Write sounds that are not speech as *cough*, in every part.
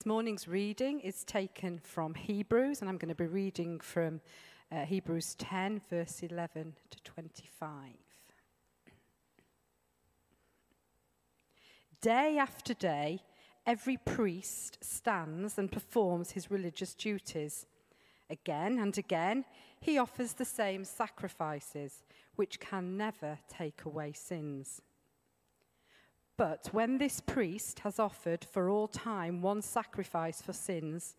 This morning's reading is taken from Hebrews, and I'm going to be reading from uh, Hebrews 10, verse 11 to 25. Day after day, every priest stands and performs his religious duties. Again and again, he offers the same sacrifices, which can never take away sins. But when this priest has offered for all time one sacrifice for sins,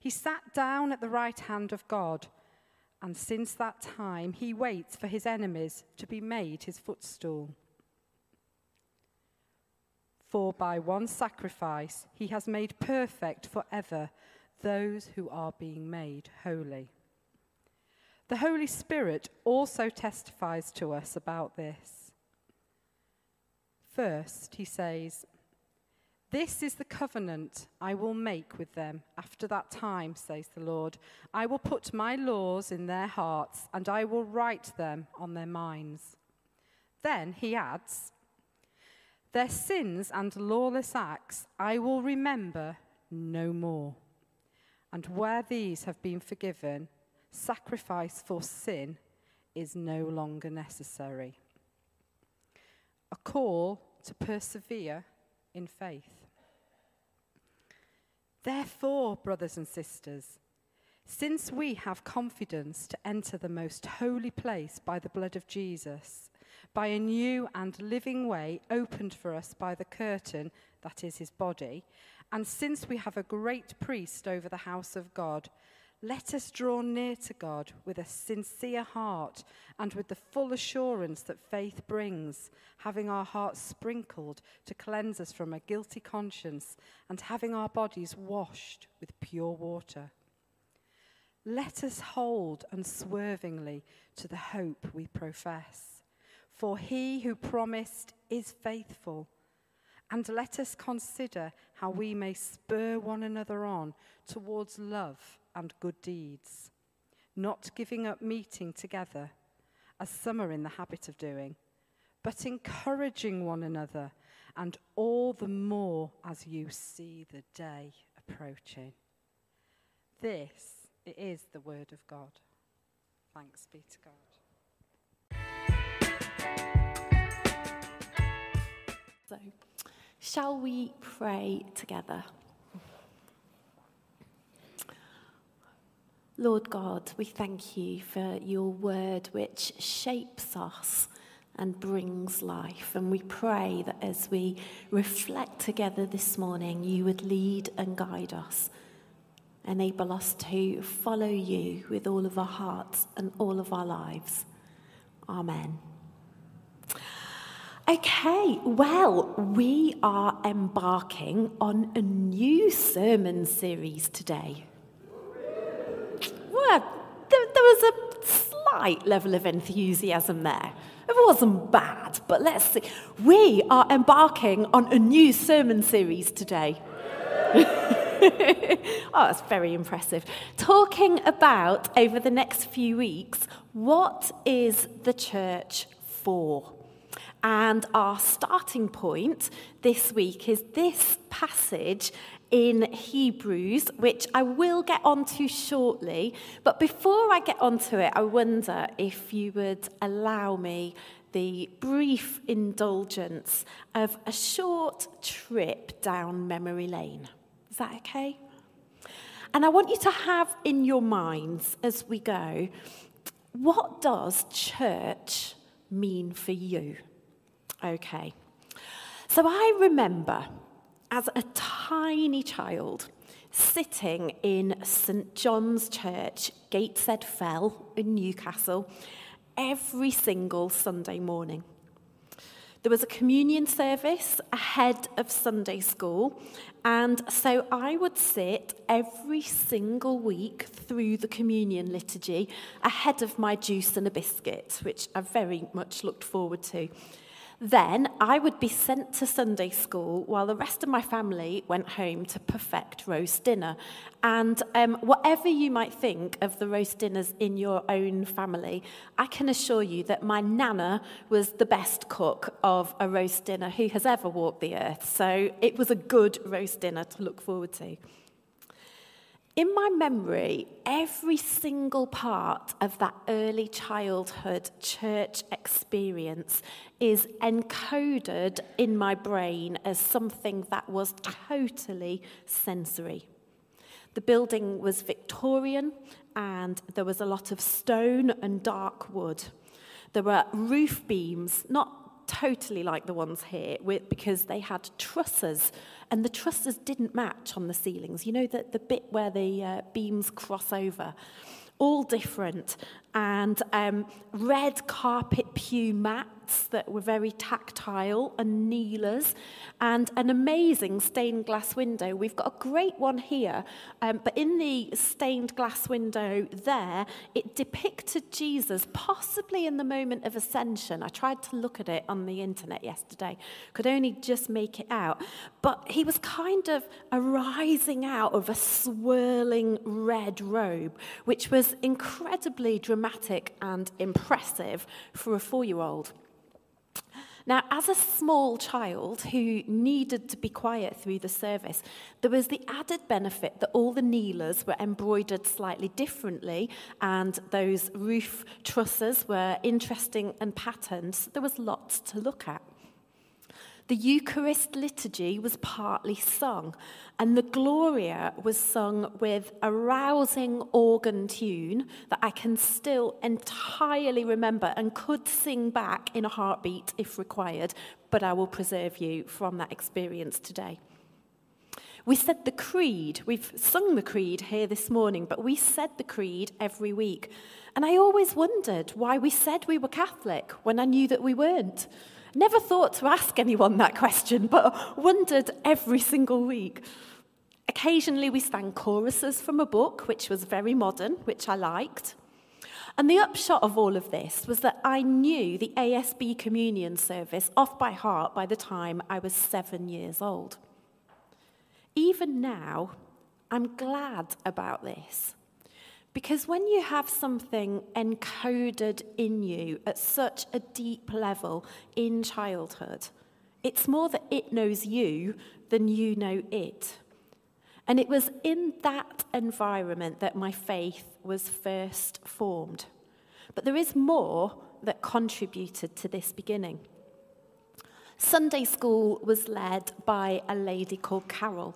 he sat down at the right hand of God, and since that time he waits for his enemies to be made his footstool. For by one sacrifice he has made perfect forever those who are being made holy. The Holy Spirit also testifies to us about this. First, he says, This is the covenant I will make with them after that time, says the Lord. I will put my laws in their hearts, and I will write them on their minds. Then he adds, Their sins and lawless acts I will remember no more. And where these have been forgiven, sacrifice for sin is no longer necessary a call to persevere in faith. Therefore, brothers and sisters, since we have confidence to enter the most holy place by the blood of Jesus, by a new and living way opened for us by the curtain that is his body, and since we have a great priest over the house of God, let us draw near to God with a sincere heart and with the full assurance that faith brings, having our hearts sprinkled to cleanse us from a guilty conscience and having our bodies washed with pure water. Let us hold unswervingly to the hope we profess, for he who promised is faithful. And let us consider how we may spur one another on towards love and good deeds, not giving up meeting together, as some are in the habit of doing, but encouraging one another, and all the more as you see the day approaching. This is the word of God. Thanks be to God. So, shall we pray together? Lord God, we thank you for your word which shapes us and brings life. And we pray that as we reflect together this morning, you would lead and guide us. Enable us to follow you with all of our hearts and all of our lives. Amen. Okay, well, we are embarking on a new sermon series today well, there, there was a slight level of enthusiasm there. It wasn't bad, but let's see. We are embarking on a new sermon series today. *laughs* oh, that's very impressive. Talking about, over the next few weeks, what is the church for? And our starting point this week is this passage in Hebrews, which I will get onto shortly. But before I get onto it, I wonder if you would allow me the brief indulgence of a short trip down memory lane. Is that okay? And I want you to have in your minds as we go what does church mean for you? Okay. So I remember as a tiny child sitting in St John's Church, Gateshead Fell in Newcastle, every single Sunday morning. There was a communion service ahead of Sunday school, and so I would sit every single week through the communion liturgy ahead of my juice and a biscuit, which I very much looked forward to. Then I would be sent to Sunday school while the rest of my family went home to perfect roast dinner. And um, whatever you might think of the roast dinners in your own family, I can assure you that my nana was the best cook of a roast dinner who has ever walked the earth. So it was a good roast dinner to look forward to. In my memory, every single part of that early childhood church experience is encoded in my brain as something that was totally sensory. The building was Victorian and there was a lot of stone and dark wood. There were roof beams, not totally like the ones here with, because they had trusses and the trusses didn't match on the ceilings. You know, the, the bit where the uh, beams cross over all different, and um, red carpet pew mats that were very tactile and kneelers, and an amazing stained glass window. We've got a great one here, um, but in the stained glass window there, it depicted Jesus possibly in the moment of ascension. I tried to look at it on the internet yesterday, could only just make it out, but he was kind of arising out of a swirling red robe, which was was incredibly dramatic and impressive for a four year old. Now, as a small child who needed to be quiet through the service, there was the added benefit that all the kneelers were embroidered slightly differently, and those roof trusses were interesting and patterned. So there was lots to look at. The Eucharist liturgy was partly sung, and the Gloria was sung with a rousing organ tune that I can still entirely remember and could sing back in a heartbeat if required, but I will preserve you from that experience today. We said the creed. We've sung the creed here this morning, but we said the creed every week. And I always wondered why we said we were Catholic when I knew that we weren't. Never thought to ask anyone that question, but wondered every single week. Occasionally, we sang choruses from a book, which was very modern, which I liked. And the upshot of all of this was that I knew the ASB communion service off by heart by the time I was seven years old. Even now, I'm glad about this because when you have something encoded in you at such a deep level in childhood, it's more that it knows you than you know it. And it was in that environment that my faith was first formed. But there is more that contributed to this beginning. Sunday school was led by a lady called Carol.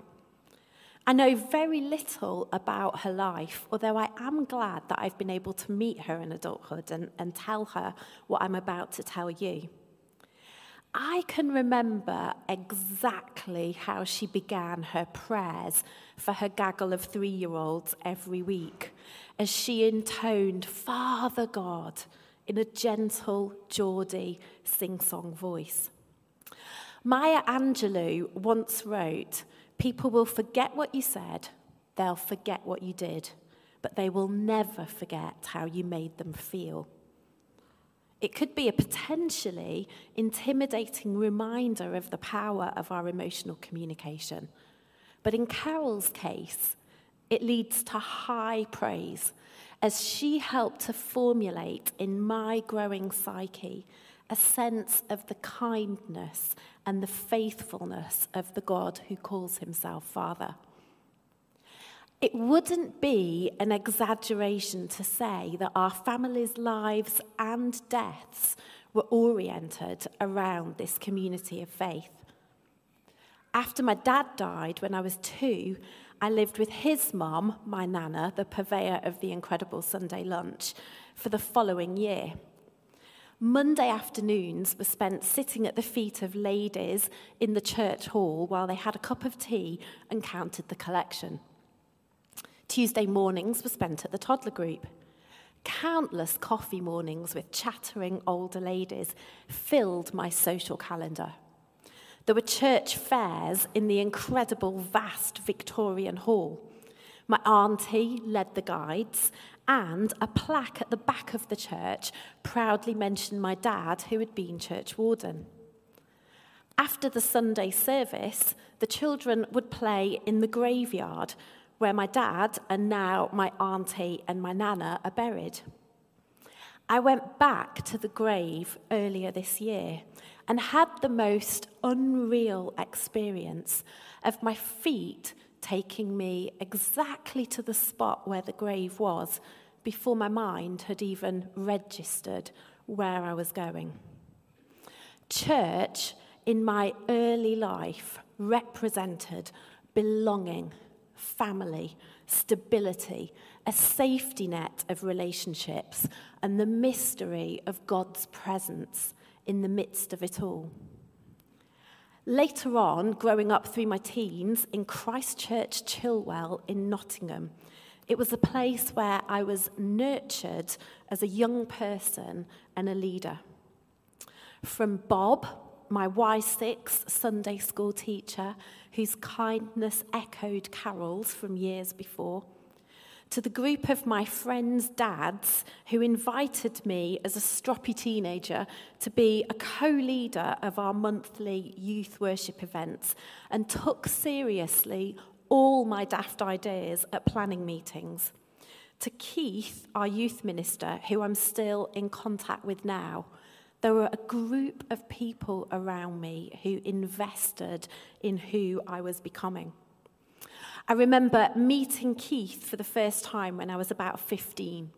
I know very little about her life, although I am glad that I've been able to meet her in adulthood and, and tell her what I'm about to tell you. I can remember exactly how she began her prayers for her gaggle of three year olds every week as she intoned, Father God, in a gentle Geordie sing song voice. Maya Angelou once wrote, People will forget what you said, they'll forget what you did, but they will never forget how you made them feel. It could be a potentially intimidating reminder of the power of our emotional communication. But in Carol's case, it leads to high praise as she helped to formulate in my growing psyche a sense of the kindness and the faithfulness of the God who calls himself Father. It wouldn't be an exaggeration to say that our families' lives and deaths were oriented around this community of faith. After my dad died when I was two, I lived with his mom, my nana, the purveyor of the incredible Sunday lunch, for the following year. Monday afternoons were spent sitting at the feet of ladies in the church hall while they had a cup of tea and counted the collection. Tuesday mornings were spent at the toddler group. Countless coffee mornings with chattering older ladies filled my social calendar. There were church fairs in the incredible, vast Victorian hall. My auntie led the guides, and a plaque at the back of the church proudly mentioned my dad, who had been church warden. After the Sunday service, the children would play in the graveyard where my dad and now my auntie and my nana are buried. I went back to the grave earlier this year and had the most unreal experience of my feet taking me exactly to the spot where the grave was before my mind had even registered where I was going. Church in my early life represented belonging, family, stability, a safety net of relationships, and the mystery of God's presence in the midst of it all. Later on, growing up through my teens in Christchurch Chilwell in Nottingham, it was a place where I was nurtured as a young person and a leader. From Bob, my Y6 Sunday school teacher, whose kindness echoed Carol's from years before, to the group of my friends' dads who invited me as a stroppy teenager to be a co leader of our monthly youth worship events and took seriously all my daft ideas at planning meetings. To Keith, our youth minister, who I'm still in contact with now, there were a group of people around me who invested in who I was becoming. I remember meeting Keith for the first time when I was about 15.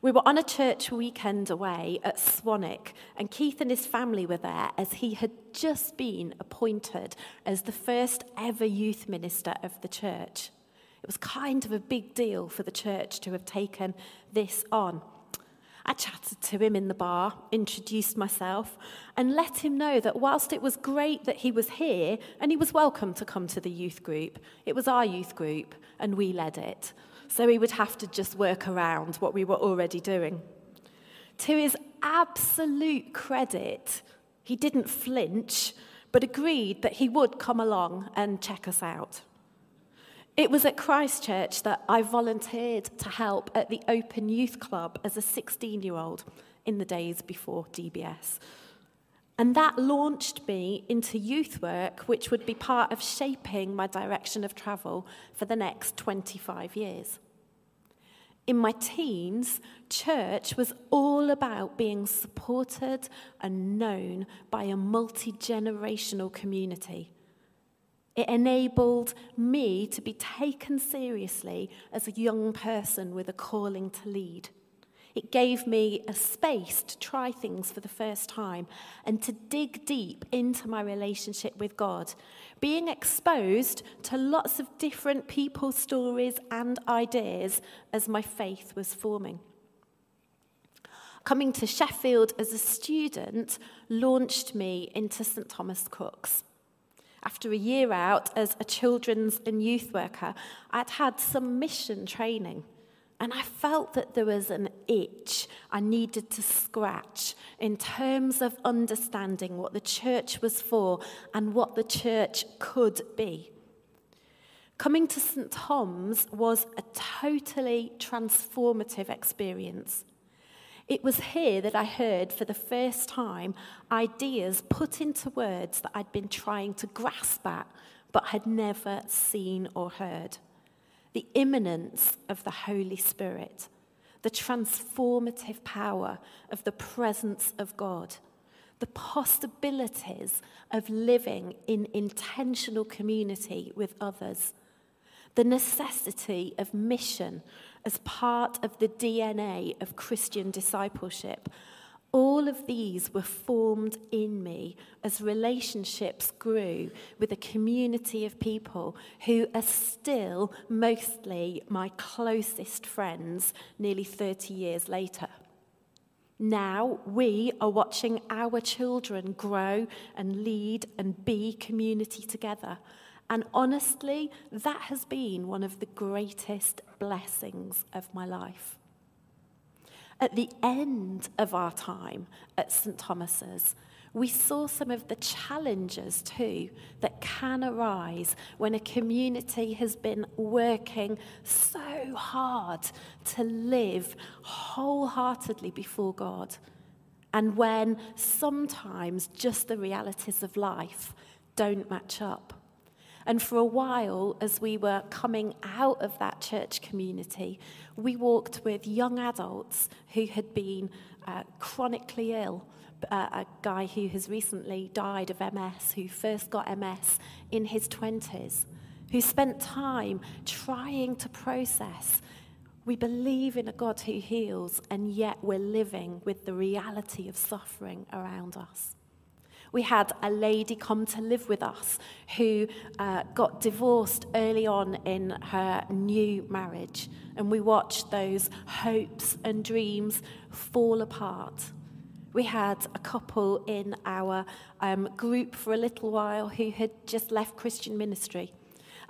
We were on a church weekend away at Swanwick, and Keith and his family were there as he had just been appointed as the first ever youth minister of the church. It was kind of a big deal for the church to have taken this on. I chatted to him in the bar, introduced myself, and let him know that whilst it was great that he was here and he was welcome to come to the youth group, it was our youth group and we led it. So he would have to just work around what we were already doing. To his absolute credit, he didn't flinch, but agreed that he would come along and check us out. It was at Christchurch that I volunteered to help at the Open Youth Club as a 16 year old in the days before DBS. And that launched me into youth work, which would be part of shaping my direction of travel for the next 25 years. In my teens, church was all about being supported and known by a multi generational community it enabled me to be taken seriously as a young person with a calling to lead. It gave me a space to try things for the first time and to dig deep into my relationship with God, being exposed to lots of different people's stories and ideas as my faith was forming. Coming to Sheffield as a student launched me into St Thomas Crookes. After a year out as a children's and youth worker, I'd had some mission training. And I felt that there was an itch I needed to scratch in terms of understanding what the church was for and what the church could be. Coming to St. Thomas was a totally transformative experience. It was here that I heard for the first time ideas put into words that I'd been trying to grasp at but had never seen or heard. The immanence of the Holy Spirit, the transformative power of the presence of God, the possibilities of living in intentional community with others, the necessity of mission as part of the DNA of Christian discipleship. All of these were formed in me as relationships grew with a community of people who are still mostly my closest friends nearly 30 years later. Now we are watching our children grow and lead and be community together. And honestly, that has been one of the greatest blessings of my life. At the end of our time at St. Thomas's, we saw some of the challenges too that can arise when a community has been working so hard to live wholeheartedly before God. And when sometimes just the realities of life don't match up. And for a while, as we were coming out of that church community, we walked with young adults who had been uh, chronically ill. Uh, a guy who has recently died of MS, who first got MS in his 20s, who spent time trying to process. We believe in a God who heals, and yet we're living with the reality of suffering around us. We had a lady come to live with us who uh, got divorced early on in her new marriage, and we watched those hopes and dreams fall apart. We had a couple in our um, group for a little while who had just left Christian ministry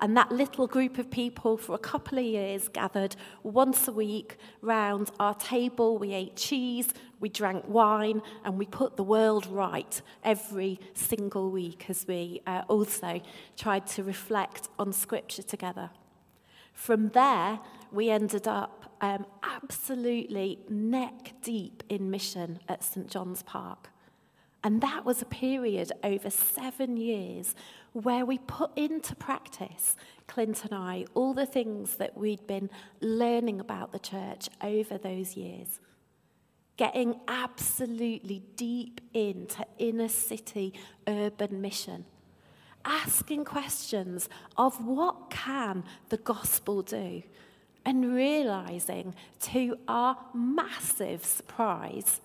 and that little group of people for a couple of years gathered once a week round our table. We ate cheese, we drank wine, and we put the world right every single week as we uh, also tried to reflect on Scripture together. From there, we ended up um, absolutely neck deep in mission at St John's Park. And that was a period over seven years where we put into practice, Clint and I, all the things that we'd been learning about the church over those years. Getting absolutely deep into inner city urban mission. Asking questions of what can the gospel do? And realizing to our massive surprise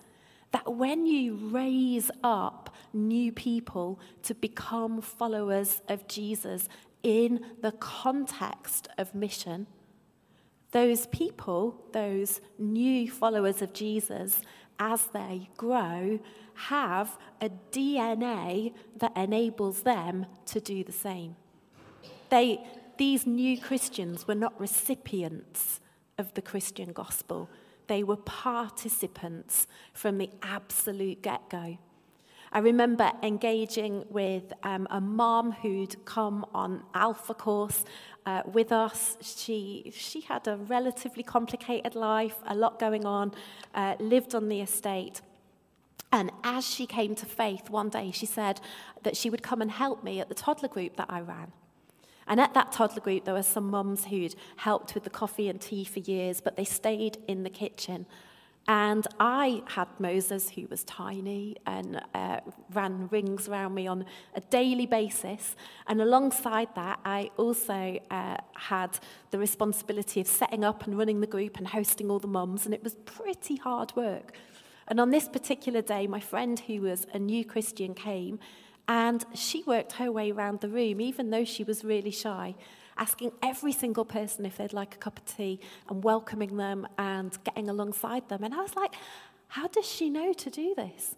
that when you raise up new people to become followers of Jesus in the context of mission, those people, those new followers of Jesus, as they grow, have a DNA that enables them to do the same. They, these new Christians were not recipients of the Christian gospel. They were participants from the absolute get go. I remember engaging with um, a mom who'd come on Alpha course uh, with us. She, she had a relatively complicated life, a lot going on, uh, lived on the estate. And as she came to faith one day, she said that she would come and help me at the toddler group that I ran. And at that toddler group, there were some mums who'd helped with the coffee and tea for years, but they stayed in the kitchen. And I had Moses, who was tiny and uh, ran rings around me on a daily basis. And alongside that, I also uh, had the responsibility of setting up and running the group and hosting all the mums. And it was pretty hard work. And on this particular day, my friend, who was a new Christian, came and she worked her way around the room, even though she was really shy, asking every single person if they'd like a cup of tea and welcoming them and getting alongside them. And I was like, how does she know to do this?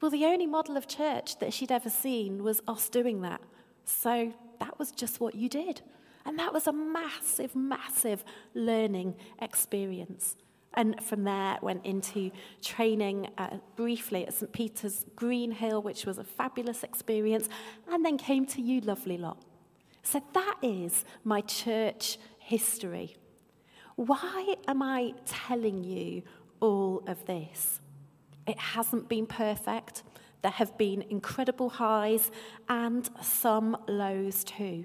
Well, the only model of church that she'd ever seen was us doing that. So that was just what you did. And that was a massive, massive learning experience. And from there, went into training uh, briefly at St. Peter's Greenhill, which was a fabulous experience, and then came to you, lovely lot. So that is my church history. Why am I telling you all of this? It hasn't been perfect. There have been incredible highs and some lows too.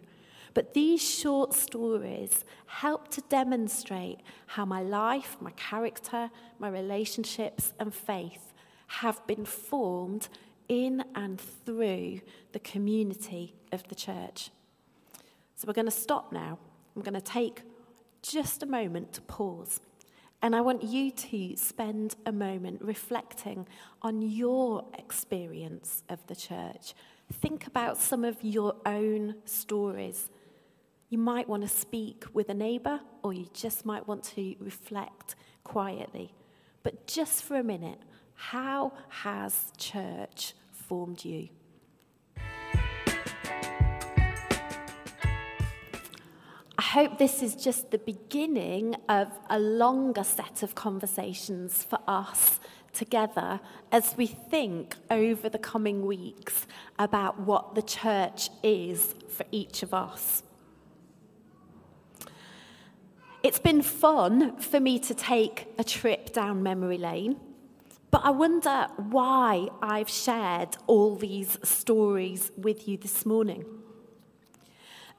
But these short stories help to demonstrate how my life, my character, my relationships, and faith have been formed in and through the community of the church. So we're going to stop now. I'm going to take just a moment to pause. And I want you to spend a moment reflecting on your experience of the church. Think about some of your own stories you might want to speak with a neighbour, or you just might want to reflect quietly. But just for a minute, how has church formed you? I hope this is just the beginning of a longer set of conversations for us together as we think over the coming weeks about what the church is for each of us. It's been fun for me to take a trip down memory lane, but I wonder why I've shared all these stories with you this morning.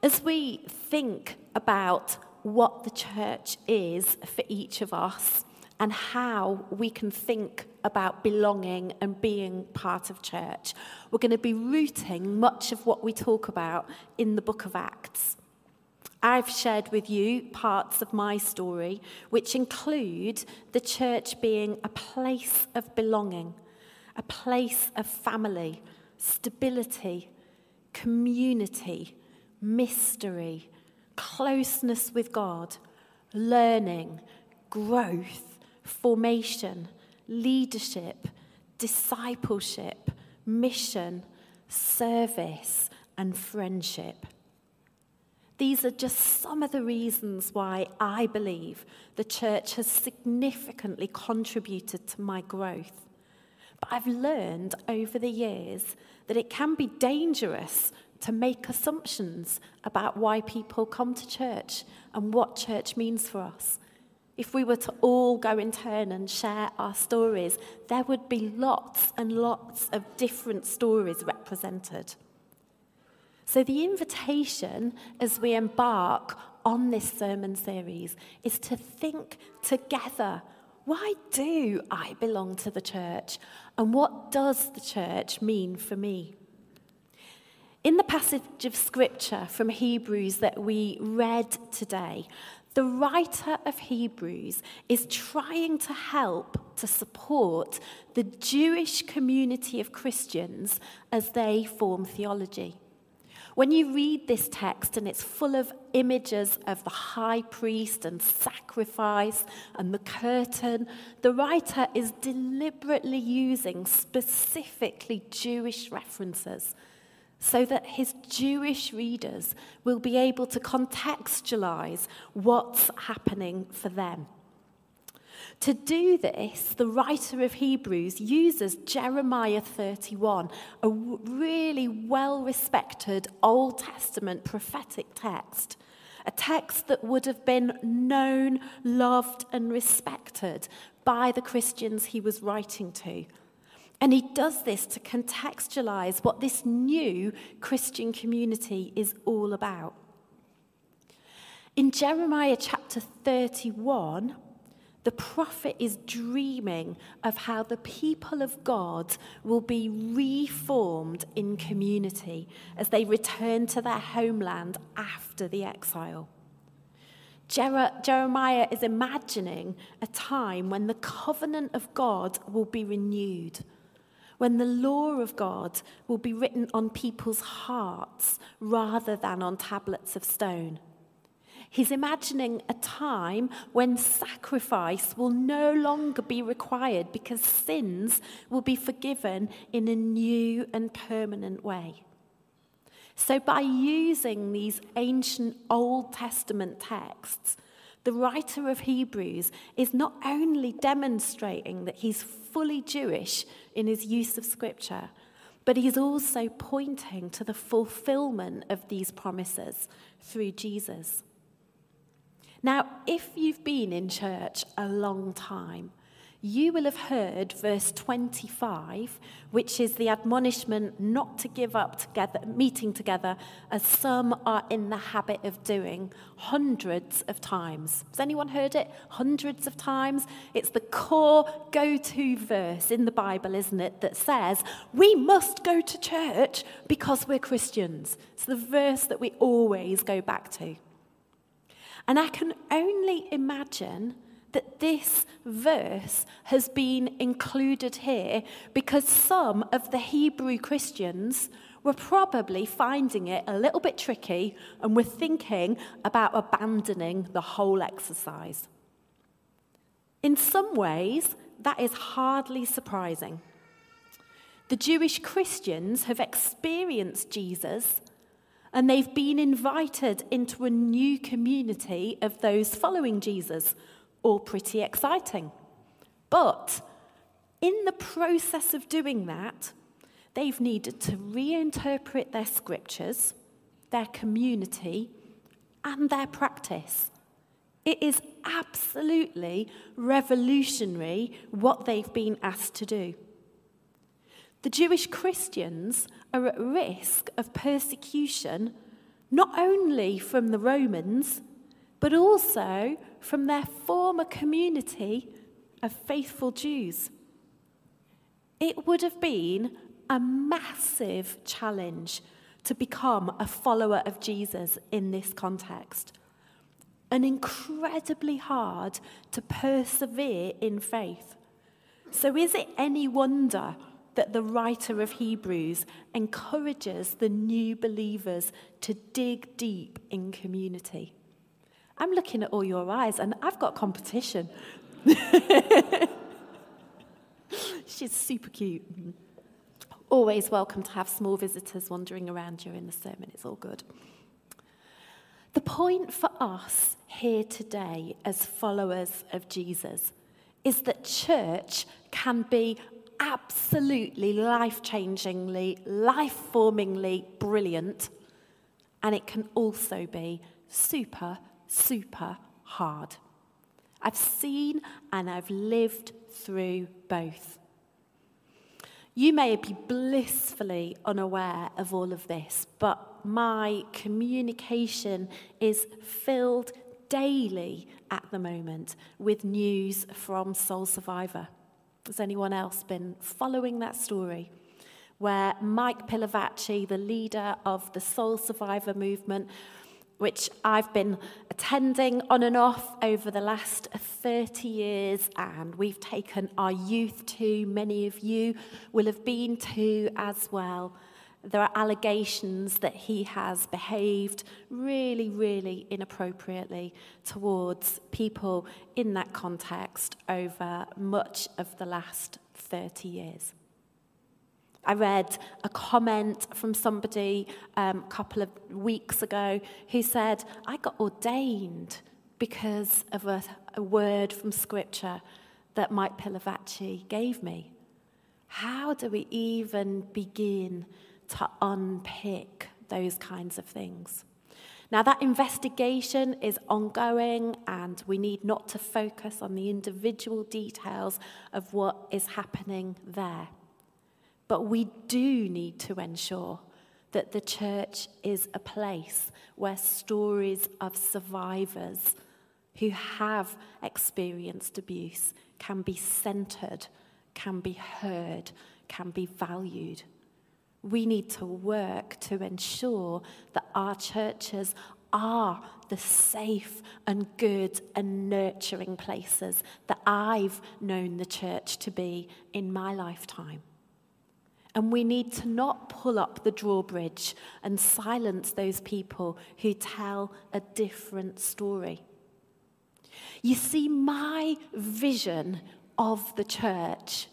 As we think about what the church is for each of us and how we can think about belonging and being part of church, we're going to be rooting much of what we talk about in the book of Acts. I've shared with you parts of my story, which include the church being a place of belonging, a place of family, stability, community, mystery, closeness with God, learning, growth, formation, leadership, discipleship, mission, service, and friendship. These are just some of the reasons why I believe the church has significantly contributed to my growth. But I've learned over the years that it can be dangerous to make assumptions about why people come to church and what church means for us. If we were to all go in turn and share our stories, there would be lots and lots of different stories represented. So, the invitation as we embark on this sermon series is to think together why do I belong to the church? And what does the church mean for me? In the passage of scripture from Hebrews that we read today, the writer of Hebrews is trying to help to support the Jewish community of Christians as they form theology. When you read this text and it's full of images of the high priest and sacrifice and the curtain, the writer is deliberately using specifically Jewish references so that his Jewish readers will be able to contextualize what's happening for them. To do this, the writer of Hebrews uses Jeremiah 31, a really well respected Old Testament prophetic text, a text that would have been known, loved, and respected by the Christians he was writing to. And he does this to contextualize what this new Christian community is all about. In Jeremiah chapter 31, the prophet is dreaming of how the people of God will be reformed in community as they return to their homeland after the exile. Jer- Jeremiah is imagining a time when the covenant of God will be renewed, when the law of God will be written on people's hearts rather than on tablets of stone. He's imagining a time when sacrifice will no longer be required because sins will be forgiven in a new and permanent way. So, by using these ancient Old Testament texts, the writer of Hebrews is not only demonstrating that he's fully Jewish in his use of scripture, but he's also pointing to the fulfillment of these promises through Jesus. Now, if you've been in church a long time, you will have heard verse 25, which is the admonishment not to give up together, meeting together as some are in the habit of doing hundreds of times. Has anyone heard it? Hundreds of times? It's the core go to verse in the Bible, isn't it, that says, We must go to church because we're Christians. It's the verse that we always go back to. And I can only imagine that this verse has been included here because some of the Hebrew Christians were probably finding it a little bit tricky and were thinking about abandoning the whole exercise. In some ways, that is hardly surprising. The Jewish Christians have experienced Jesus and they've been invited into a new community of those following Jesus. All pretty exciting. But in the process of doing that, they've needed to reinterpret their scriptures, their community, and their practice. It is absolutely revolutionary what they've been asked to do. The Jewish Christians are at risk of persecution not only from the Romans, but also from their former community of faithful Jews. It would have been a massive challenge to become a follower of Jesus in this context. And incredibly hard to persevere in faith. So, is it any wonder that the writer of Hebrews encourages the new believers to dig deep in community? I'm looking at all your eyes and I've got competition. *laughs* She's super cute. Always welcome to have small visitors wandering around during the sermon. It's all good. The point for us here today as followers of Jesus is that church can be absolutely life changingly, life formingly brilliant, and it can also be super, super hard. I've seen and I've lived through both. You may be blissfully unaware of all of this, but my communication is filled daily at the moment with news from Soul Survivor. Has anyone else been following that story? Where Mike Pilavachi, the leader of the Soul Survivor movement, which I've been attending on and off over the last 30 years, and we've taken our youth to. Many of you will have been to as well. There are allegations that he has behaved really, really inappropriately towards people in that context over much of the last 30 years. I read a comment from somebody um, a couple of weeks ago who said, I got ordained because of a, a word from Scripture that Mike Pilavachi gave me. How do we even begin to unpick those kinds of things? Now, that investigation is ongoing, and we need not to focus on the individual details of what is happening there. But we do need to ensure that the church is a place where stories of survivors who have experienced abuse can be centered, can be heard, can be valued. We need to work to ensure that our churches are the safe and good and nurturing places that I've known the church to be in my lifetime. And we need to not pull up the drawbridge and silence those people who tell a different story. You see, my vision of the church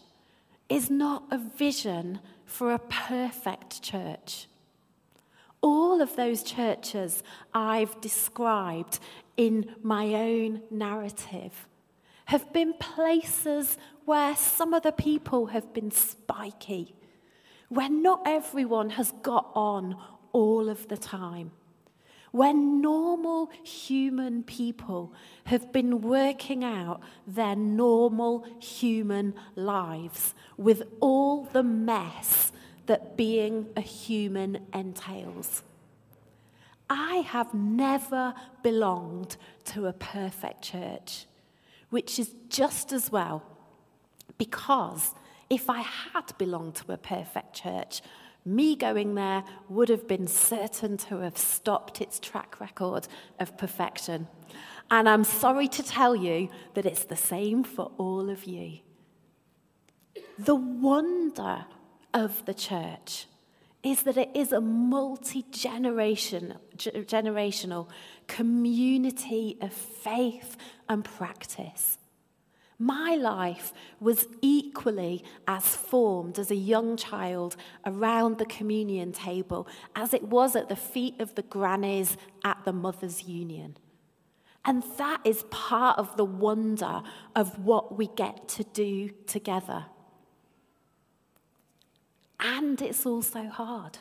is not a vision for a perfect church. All of those churches I've described in my own narrative have been places where some of the people have been spiky where not everyone has got on all of the time, where normal human people have been working out their normal human lives with all the mess that being a human entails. I have never belonged to a perfect church, which is just as well because if I had belonged to a perfect church, me going there would have been certain to have stopped its track record of perfection. And I'm sorry to tell you that it's the same for all of you. The wonder of the church is that it is a multi generational community of faith and practice. My life was equally as formed as a young child around the communion table as it was at the feet of the grannies at the Mothers' Union. And that is part of the wonder of what we get to do together. And it's also hard.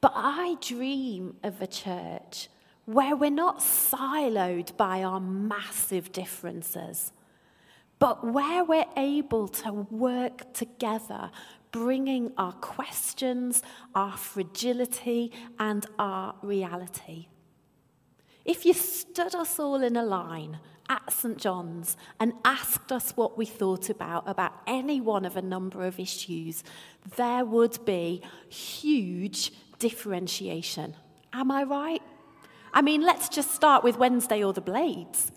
But I dream of a church where we're not siloed by our massive differences but where we're able to work together, bringing our questions, our fragility, and our reality. If you stood us all in a line at St. John's and asked us what we thought about, about any one of a number of issues, there would be huge differentiation. Am I right? I mean, let's just start with Wednesday or the Blades.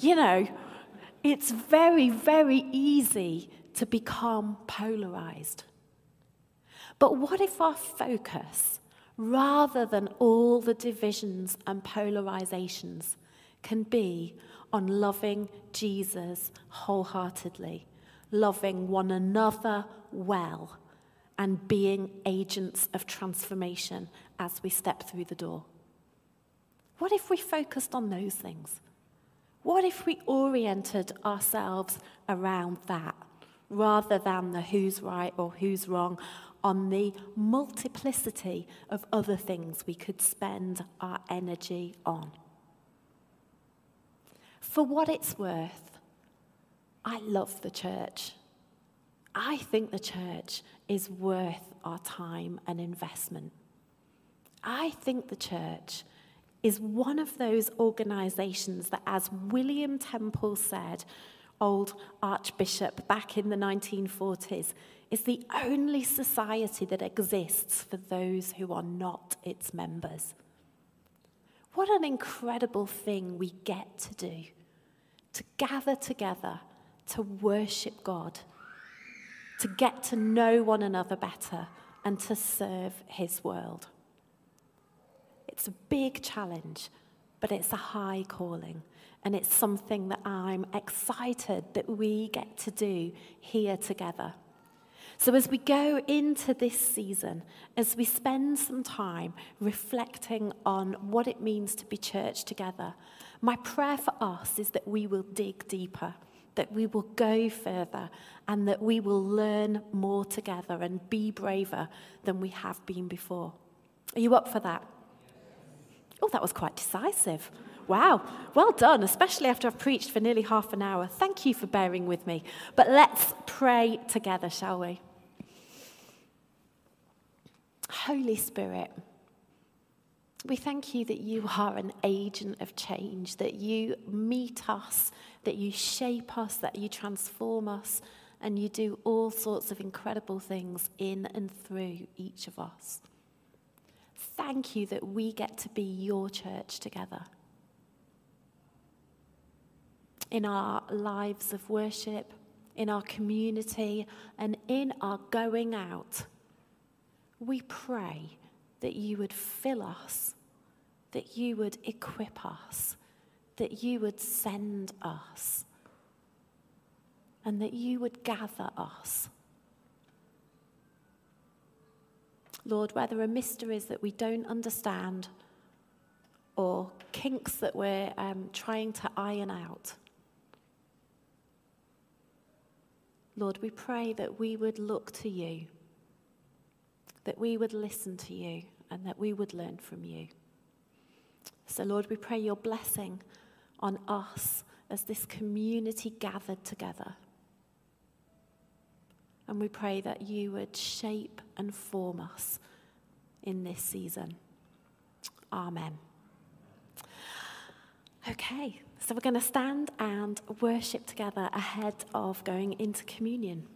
You know, it's very, very easy to become polarized. But what if our focus, rather than all the divisions and polarizations, can be on loving Jesus wholeheartedly, loving one another well, and being agents of transformation as we step through the door? What if we focused on those things? What if we oriented ourselves around that rather than the who's right or who's wrong on the multiplicity of other things we could spend our energy on? For what it's worth, I love the church. I think the church is worth our time and investment. I think the church is one of those organizations that, as William Temple said, old Archbishop back in the 1940s, is the only society that exists for those who are not its members. What an incredible thing we get to do to gather together to worship God, to get to know one another better, and to serve His world. It's a big challenge, but it's a high calling. And it's something that I'm excited that we get to do here together. So, as we go into this season, as we spend some time reflecting on what it means to be church together, my prayer for us is that we will dig deeper, that we will go further, and that we will learn more together and be braver than we have been before. Are you up for that? Oh, that was quite decisive. Wow, well done, especially after I've preached for nearly half an hour. Thank you for bearing with me. But let's pray together, shall we? Holy Spirit, we thank you that you are an agent of change, that you meet us, that you shape us, that you transform us, and you do all sorts of incredible things in and through each of us. Thank you that we get to be your church together. In our lives of worship, in our community, and in our going out, we pray that you would fill us, that you would equip us, that you would send us, and that you would gather us Lord, where there are mysteries that we don't understand or kinks that we're um, trying to iron out. Lord, we pray that we would look to you, that we would listen to you, and that we would learn from you. So, Lord, we pray your blessing on us as this community gathered together. And we pray that you would shape and form us in this season. Amen. Okay, so we're going to stand and worship together ahead of going into communion.